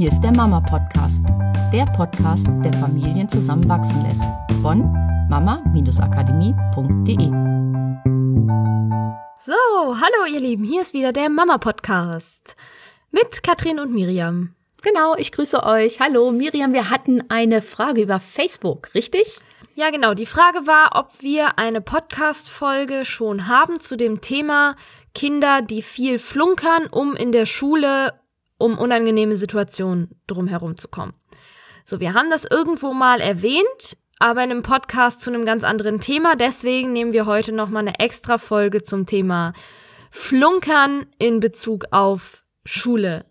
Hier ist der Mama Podcast, der Podcast, der Familien zusammenwachsen lässt. Von mama-akademie.de. So, hallo ihr Lieben, hier ist wieder der Mama Podcast mit Katrin und Miriam. Genau, ich grüße euch. Hallo Miriam, wir hatten eine Frage über Facebook, richtig? Ja, genau. Die Frage war, ob wir eine Podcast-Folge schon haben zu dem Thema Kinder, die viel flunkern, um in der Schule um unangenehme Situationen drumherum zu kommen. So, wir haben das irgendwo mal erwähnt, aber in einem Podcast zu einem ganz anderen Thema. Deswegen nehmen wir heute nochmal eine extra Folge zum Thema Flunkern in Bezug auf Schule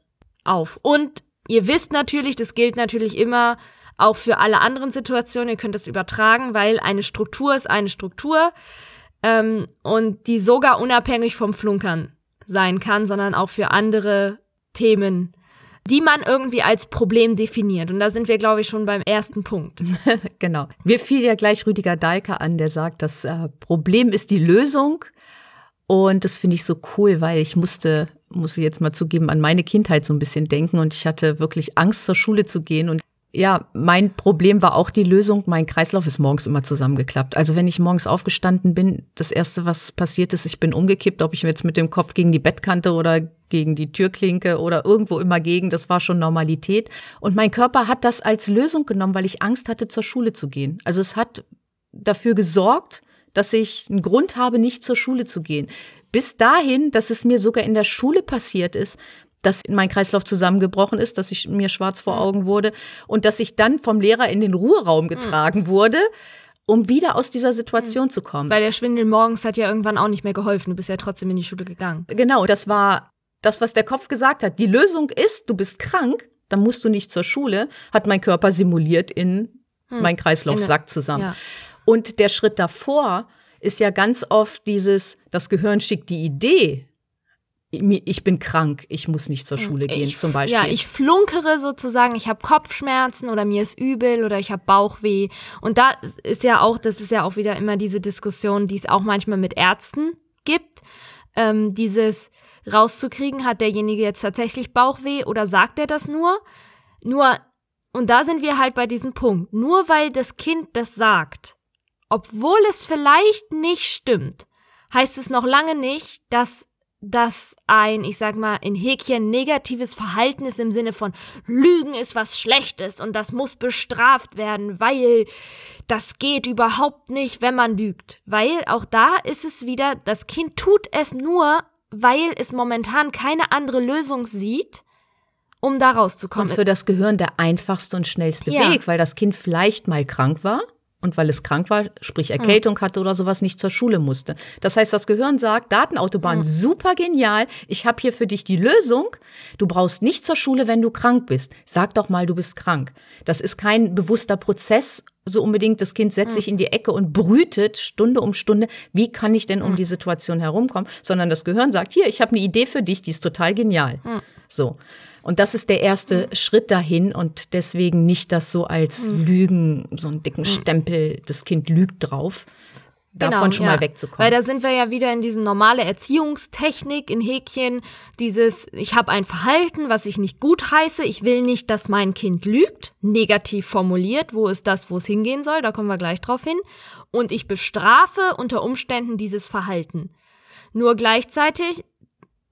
auf. Und ihr wisst natürlich, das gilt natürlich immer auch für alle anderen Situationen. Ihr könnt es übertragen, weil eine Struktur ist eine Struktur ähm, und die sogar unabhängig vom Flunkern sein kann, sondern auch für andere Themen, die man irgendwie als Problem definiert. Und da sind wir, glaube ich, schon beim ersten Punkt. genau. Mir fiel ja gleich Rüdiger Dahlke an, der sagt, das äh, Problem ist die Lösung. Und das finde ich so cool, weil ich musste, muss ich jetzt mal zugeben, an meine Kindheit so ein bisschen denken. Und ich hatte wirklich Angst, zur Schule zu gehen. Und ja, mein Problem war auch die Lösung. Mein Kreislauf ist morgens immer zusammengeklappt. Also wenn ich morgens aufgestanden bin, das erste, was passiert ist, ich bin umgekippt, ob ich jetzt mit dem Kopf gegen die Bettkante oder gegen die Türklinke oder irgendwo immer gegen, das war schon Normalität. Und mein Körper hat das als Lösung genommen, weil ich Angst hatte, zur Schule zu gehen. Also es hat dafür gesorgt, dass ich einen Grund habe, nicht zur Schule zu gehen. Bis dahin, dass es mir sogar in der Schule passiert ist, dass mein Kreislauf zusammengebrochen ist, dass ich mir schwarz vor Augen wurde und dass ich dann vom Lehrer in den Ruheraum hm. getragen wurde, um wieder aus dieser Situation mhm. zu kommen. Weil der Schwindel morgens hat ja irgendwann auch nicht mehr geholfen. Du bist ja trotzdem in die Schule gegangen. Genau, das war das, was der Kopf gesagt hat. Die Lösung ist, du bist krank, dann musst du nicht zur Schule, hat mein Körper simuliert in hm. mein Kreislauf sackt zusammen. Ja. Und der Schritt davor ist ja ganz oft dieses, das Gehirn schickt die Idee ich bin krank, ich muss nicht zur hm. Schule gehen ich, zum Beispiel. Ja, ich flunkere sozusagen, ich habe Kopfschmerzen oder mir ist übel oder ich habe Bauchweh. Und da ist ja auch, das ist ja auch wieder immer diese Diskussion, die es auch manchmal mit Ärzten gibt. Ähm, dieses rauszukriegen, hat derjenige jetzt tatsächlich Bauchweh oder sagt er das nur? Nur, und da sind wir halt bei diesem Punkt. Nur weil das Kind das sagt, obwohl es vielleicht nicht stimmt, heißt es noch lange nicht, dass dass ein, ich sag mal, in Häkchen negatives Verhalten ist im Sinne von Lügen ist was Schlechtes und das muss bestraft werden, weil das geht überhaupt nicht, wenn man lügt. Weil auch da ist es wieder, das Kind tut es nur, weil es momentan keine andere Lösung sieht, um da rauszukommen. Und für das Gehirn der einfachste und schnellste ja. Weg, weil das Kind vielleicht mal krank war und weil es krank war, sprich Erkältung mhm. hatte oder sowas, nicht zur Schule musste. Das heißt, das Gehirn sagt, Datenautobahn, mhm. super genial, ich habe hier für dich die Lösung. Du brauchst nicht zur Schule, wenn du krank bist. Sag doch mal, du bist krank. Das ist kein bewusster Prozess so unbedingt. Das Kind setzt mhm. sich in die Ecke und brütet Stunde um Stunde, wie kann ich denn um die Situation herumkommen, sondern das Gehirn sagt, hier, ich habe eine Idee für dich, die ist total genial. So. Und das ist der erste mhm. Schritt dahin und deswegen nicht das so als mhm. Lügen, so einen dicken mhm. Stempel, das Kind lügt drauf. Davon genau, schon ja. mal wegzukommen. Weil da sind wir ja wieder in diesen normale Erziehungstechnik in Häkchen, dieses ich habe ein Verhalten, was ich nicht gut heiße, ich will nicht, dass mein Kind lügt, negativ formuliert, wo ist das, wo es hingehen soll, da kommen wir gleich drauf hin und ich bestrafe unter Umständen dieses Verhalten. Nur gleichzeitig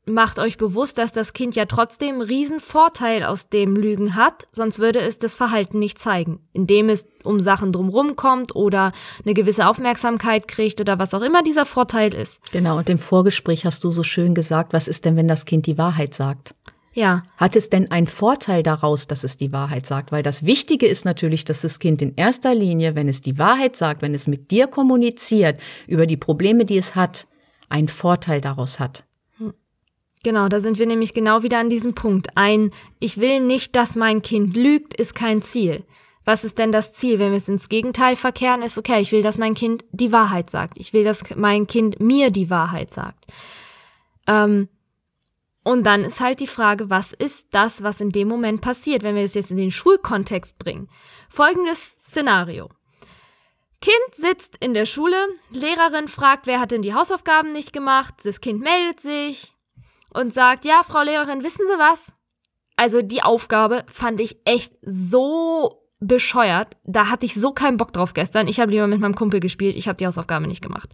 macht euch bewusst, dass das Kind ja trotzdem einen riesen Vorteil aus dem Lügen hat, sonst würde es das Verhalten nicht zeigen, indem es um Sachen drumrum kommt oder eine gewisse Aufmerksamkeit kriegt oder was auch immer dieser Vorteil ist. Genau, und im Vorgespräch hast du so schön gesagt, was ist denn, wenn das Kind die Wahrheit sagt? Ja. Hat es denn einen Vorteil daraus, dass es die Wahrheit sagt? Weil das Wichtige ist natürlich, dass das Kind in erster Linie, wenn es die Wahrheit sagt, wenn es mit dir kommuniziert über die Probleme, die es hat, einen Vorteil daraus hat. Genau, da sind wir nämlich genau wieder an diesem Punkt. Ein Ich will nicht, dass mein Kind lügt, ist kein Ziel. Was ist denn das Ziel? Wenn wir es ins Gegenteil verkehren, ist okay, ich will, dass mein Kind die Wahrheit sagt. Ich will, dass mein Kind mir die Wahrheit sagt. Ähm, und dann ist halt die Frage, was ist das, was in dem Moment passiert, wenn wir das jetzt in den Schulkontext bringen? Folgendes Szenario. Kind sitzt in der Schule, Lehrerin fragt, wer hat denn die Hausaufgaben nicht gemacht, das Kind meldet sich, und sagt, ja, Frau Lehrerin, wissen Sie was? also die Aufgabe fand ich echt so bescheuert. Da hatte ich so keinen Bock drauf gestern. Ich habe lieber mit meinem Kumpel gespielt. Ich habe die Hausaufgabe nicht gemacht.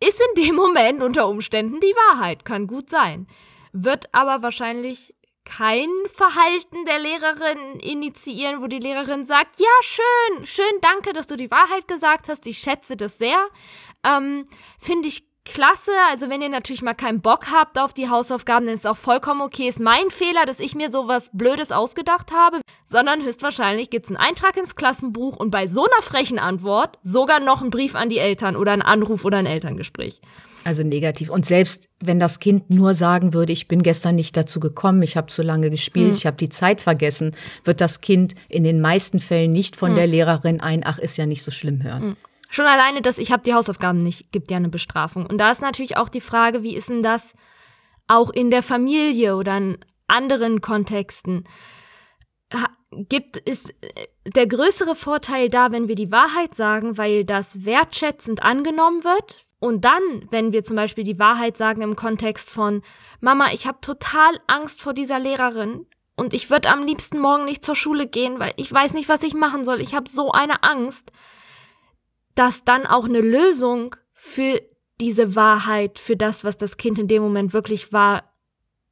Ist in dem Moment unter Umständen die Wahrheit. Kann gut sein. Wird aber wahrscheinlich kein Verhalten der Lehrerin initiieren, wo die Lehrerin sagt, ja, schön, schön, danke, dass du die Wahrheit gesagt hast, ich schätze das sehr. Ähm, Finde ich klasse. Also wenn ihr natürlich mal keinen Bock habt auf die Hausaufgaben, dann ist auch vollkommen okay. Ist mein Fehler, dass ich mir sowas Blödes ausgedacht habe, sondern höchstwahrscheinlich gibt's einen Eintrag ins Klassenbuch und bei so einer frechen Antwort sogar noch einen Brief an die Eltern oder einen Anruf oder ein Elterngespräch. Also negativ. Und selbst wenn das Kind nur sagen würde, ich bin gestern nicht dazu gekommen, ich habe zu lange gespielt, hm. ich habe die Zeit vergessen, wird das Kind in den meisten Fällen nicht von hm. der Lehrerin ein, ach, ist ja nicht so schlimm hören. Hm. Schon alleine, dass ich habe die Hausaufgaben nicht, gibt ja eine Bestrafung. Und da ist natürlich auch die Frage, wie ist denn das auch in der Familie oder in anderen Kontexten? Gibt ist äh, der größere Vorteil da, wenn wir die Wahrheit sagen, weil das wertschätzend angenommen wird? Und dann, wenn wir zum Beispiel die Wahrheit sagen im Kontext von Mama, ich habe total Angst vor dieser Lehrerin und ich würde am liebsten morgen nicht zur Schule gehen, weil ich weiß nicht, was ich machen soll. Ich habe so eine Angst dass dann auch eine Lösung für diese Wahrheit, für das, was das Kind in dem Moment wirklich war,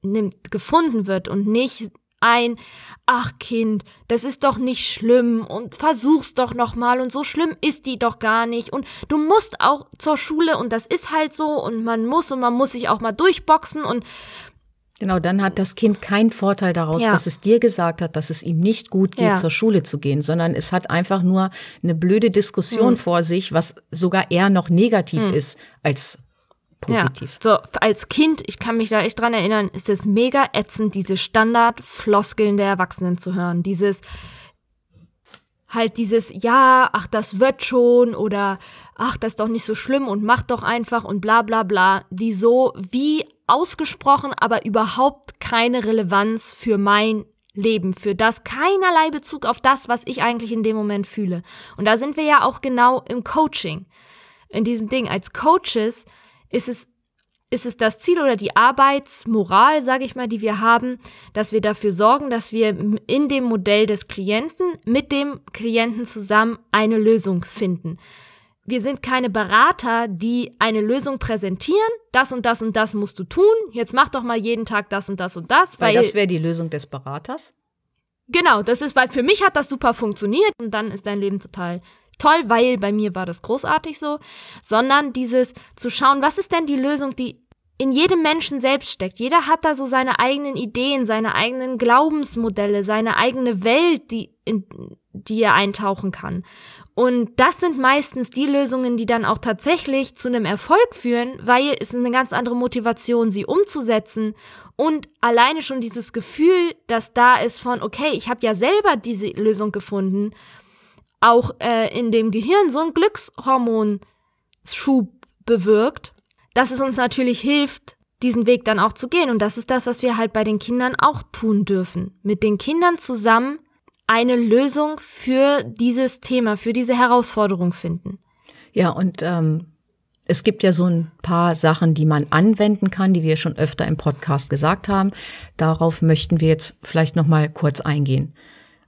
nimmt, gefunden wird und nicht ein, ach Kind, das ist doch nicht schlimm und versuch's doch nochmal und so schlimm ist die doch gar nicht und du musst auch zur Schule und das ist halt so und man muss und man muss sich auch mal durchboxen und Genau, dann hat das Kind keinen Vorteil daraus, ja. dass es dir gesagt hat, dass es ihm nicht gut geht, ja. zur Schule zu gehen, sondern es hat einfach nur eine blöde Diskussion hm. vor sich, was sogar eher noch negativ hm. ist als positiv. Ja. So, als Kind, ich kann mich da echt dran erinnern, ist es mega ätzend, diese Standardfloskeln der Erwachsenen zu hören. Dieses, halt dieses, ja, ach, das wird schon oder ach, das ist doch nicht so schlimm und mach doch einfach und bla bla bla, die so wie ausgesprochen, aber überhaupt keine Relevanz für mein Leben, für das keinerlei Bezug auf das, was ich eigentlich in dem Moment fühle. Und da sind wir ja auch genau im Coaching. In diesem Ding. Als Coaches ist es ist es das Ziel oder die Arbeitsmoral, sage ich mal, die wir haben, dass wir dafür sorgen, dass wir in dem Modell des Klienten mit dem Klienten zusammen eine Lösung finden wir sind keine Berater, die eine Lösung präsentieren. Das und das und das musst du tun. Jetzt mach doch mal jeden Tag das und das und das. Weil, weil das wäre die Lösung des Beraters? Genau, das ist, weil für mich hat das super funktioniert und dann ist dein Leben total toll, weil bei mir war das großartig so. Sondern dieses zu schauen, was ist denn die Lösung, die in jedem Menschen selbst steckt. Jeder hat da so seine eigenen Ideen, seine eigenen Glaubensmodelle, seine eigene Welt, die, in die er eintauchen kann. Und das sind meistens die Lösungen, die dann auch tatsächlich zu einem Erfolg führen, weil es eine ganz andere Motivation, sie umzusetzen und alleine schon dieses Gefühl, dass da ist von, okay, ich habe ja selber diese Lösung gefunden, auch äh, in dem Gehirn so ein Glückshormonschub bewirkt, dass es uns natürlich hilft, diesen Weg dann auch zu gehen. Und das ist das, was wir halt bei den Kindern auch tun dürfen. Mit den Kindern zusammen eine Lösung für dieses Thema, für diese Herausforderung finden. Ja, und ähm, es gibt ja so ein paar Sachen, die man anwenden kann, die wir schon öfter im Podcast gesagt haben. Darauf möchten wir jetzt vielleicht noch mal kurz eingehen.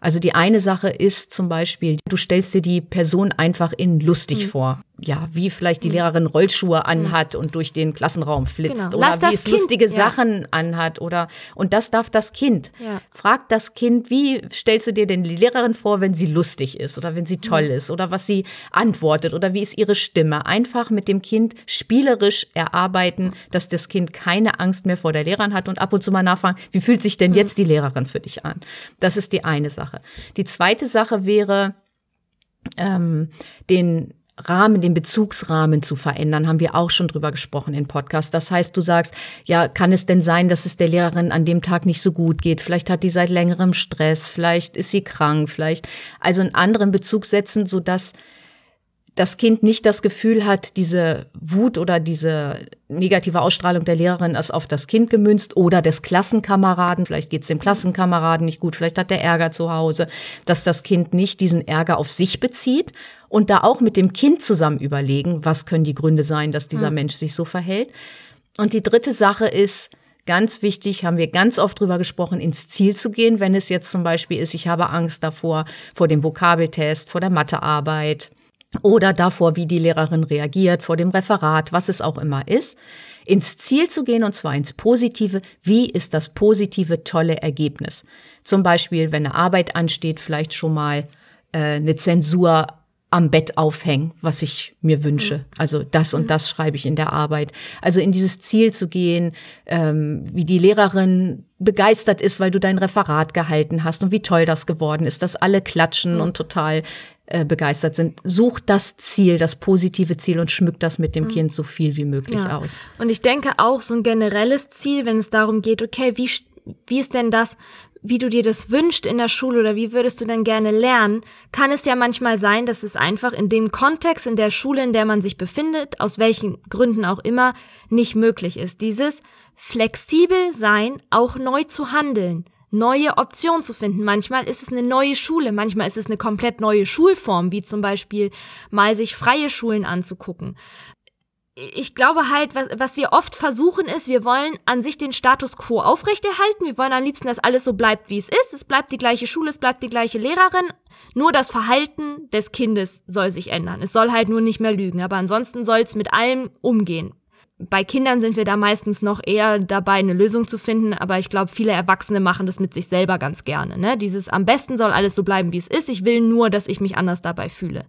Also die eine Sache ist zum Beispiel, du stellst dir die Person einfach in lustig mhm. vor ja, wie vielleicht die hm. Lehrerin Rollschuhe hm. anhat und durch den Klassenraum flitzt genau. oder wie es kind, lustige ja. Sachen anhat oder und das darf das Kind. Ja. Frag das Kind, wie stellst du dir denn die Lehrerin vor, wenn sie lustig ist oder wenn sie toll mhm. ist oder was sie antwortet oder wie ist ihre Stimme? Einfach mit dem Kind spielerisch erarbeiten, dass das Kind keine Angst mehr vor der Lehrerin hat und ab und zu mal nachfragen, wie fühlt sich denn hm. jetzt die Lehrerin für dich an? Das ist die eine Sache. Die zweite Sache wäre ähm, den Rahmen, den Bezugsrahmen zu verändern, haben wir auch schon drüber gesprochen im Podcast. Das heißt, du sagst, ja, kann es denn sein, dass es der Lehrerin an dem Tag nicht so gut geht? Vielleicht hat die seit längerem Stress, vielleicht ist sie krank, vielleicht also einen anderen Bezug setzen, so dass das Kind nicht das Gefühl hat, diese Wut oder diese negative Ausstrahlung der Lehrerin ist auf das Kind gemünzt oder des Klassenkameraden, vielleicht geht es dem Klassenkameraden nicht gut, vielleicht hat der Ärger zu Hause, dass das Kind nicht diesen Ärger auf sich bezieht und da auch mit dem Kind zusammen überlegen, was können die Gründe sein, dass dieser mhm. Mensch sich so verhält. Und die dritte Sache ist, Ganz wichtig, haben wir ganz oft drüber gesprochen, ins Ziel zu gehen, wenn es jetzt zum Beispiel ist, ich habe Angst davor, vor dem Vokabeltest, vor der Mathearbeit oder davor, wie die Lehrerin reagiert, vor dem Referat, was es auch immer ist, ins Ziel zu gehen und zwar ins Positive. Wie ist das positive, tolle Ergebnis? Zum Beispiel, wenn eine Arbeit ansteht, vielleicht schon mal äh, eine Zensur am Bett aufhängen, was ich mir wünsche. Mhm. Also das und mhm. das schreibe ich in der Arbeit. Also in dieses Ziel zu gehen, ähm, wie die Lehrerin begeistert ist, weil du dein Referat gehalten hast und wie toll das geworden ist, dass alle klatschen mhm. und total äh, begeistert sind. Such das Ziel, das positive Ziel und schmück das mit dem mhm. Kind so viel wie möglich ja. aus. Und ich denke auch so ein generelles Ziel, wenn es darum geht, okay, wie wie ist denn das, wie du dir das wünschst in der Schule oder wie würdest du denn gerne lernen, kann es ja manchmal sein, dass es einfach in dem Kontext, in der Schule, in der man sich befindet, aus welchen Gründen auch immer, nicht möglich ist. Dieses flexibel sein, auch neu zu handeln, neue Optionen zu finden. Manchmal ist es eine neue Schule, manchmal ist es eine komplett neue Schulform, wie zum Beispiel mal sich freie Schulen anzugucken ich glaube halt, was, was wir oft versuchen ist, wir wollen an sich den Status quo aufrechterhalten. Wir wollen am liebsten, dass alles so bleibt, wie es ist. Es bleibt die gleiche Schule, es bleibt die gleiche Lehrerin. Nur das Verhalten des Kindes soll sich ändern. Es soll halt nur nicht mehr lügen. Aber ansonsten soll es mit allem umgehen. Bei Kindern sind wir da meistens noch eher dabei, eine Lösung zu finden, aber ich glaube, viele Erwachsene machen das mit sich selber ganz gerne. Ne? Dieses am besten soll alles so bleiben, wie es ist. Ich will nur, dass ich mich anders dabei fühle.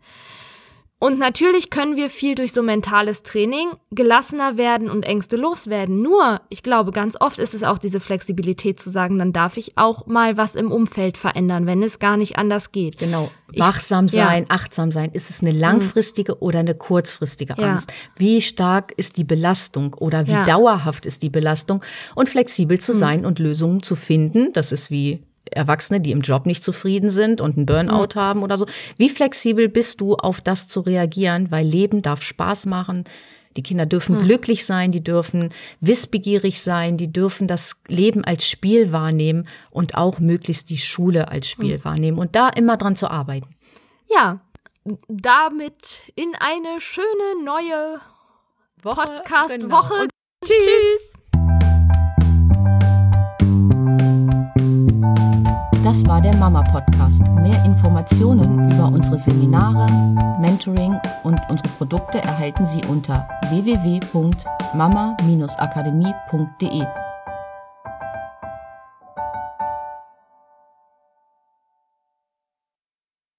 Und natürlich können wir viel durch so mentales Training gelassener werden und Ängste loswerden. Nur, ich glaube, ganz oft ist es auch diese Flexibilität zu sagen, dann darf ich auch mal was im Umfeld verändern, wenn es gar nicht anders geht. Genau. Wachsam ich, sein, ja. achtsam sein. Ist es eine langfristige oder eine kurzfristige Angst? Ja. Wie stark ist die Belastung oder wie ja. dauerhaft ist die Belastung? Und flexibel zu hm. sein und Lösungen zu finden. Das ist wie Erwachsene, die im Job nicht zufrieden sind und einen Burnout mhm. haben oder so. Wie flexibel bist du, auf das zu reagieren? Weil Leben darf Spaß machen. Die Kinder dürfen mhm. glücklich sein, die dürfen wissbegierig sein, die dürfen das Leben als Spiel wahrnehmen und auch möglichst die Schule als Spiel mhm. wahrnehmen und da immer dran zu arbeiten. Ja, damit in eine schöne neue Podcast-Woche. Genau. Tschüss. Tschüss. Mama Podcast. Mehr Informationen über unsere Seminare, Mentoring und unsere Produkte erhalten Sie unter www.mama-akademie.de.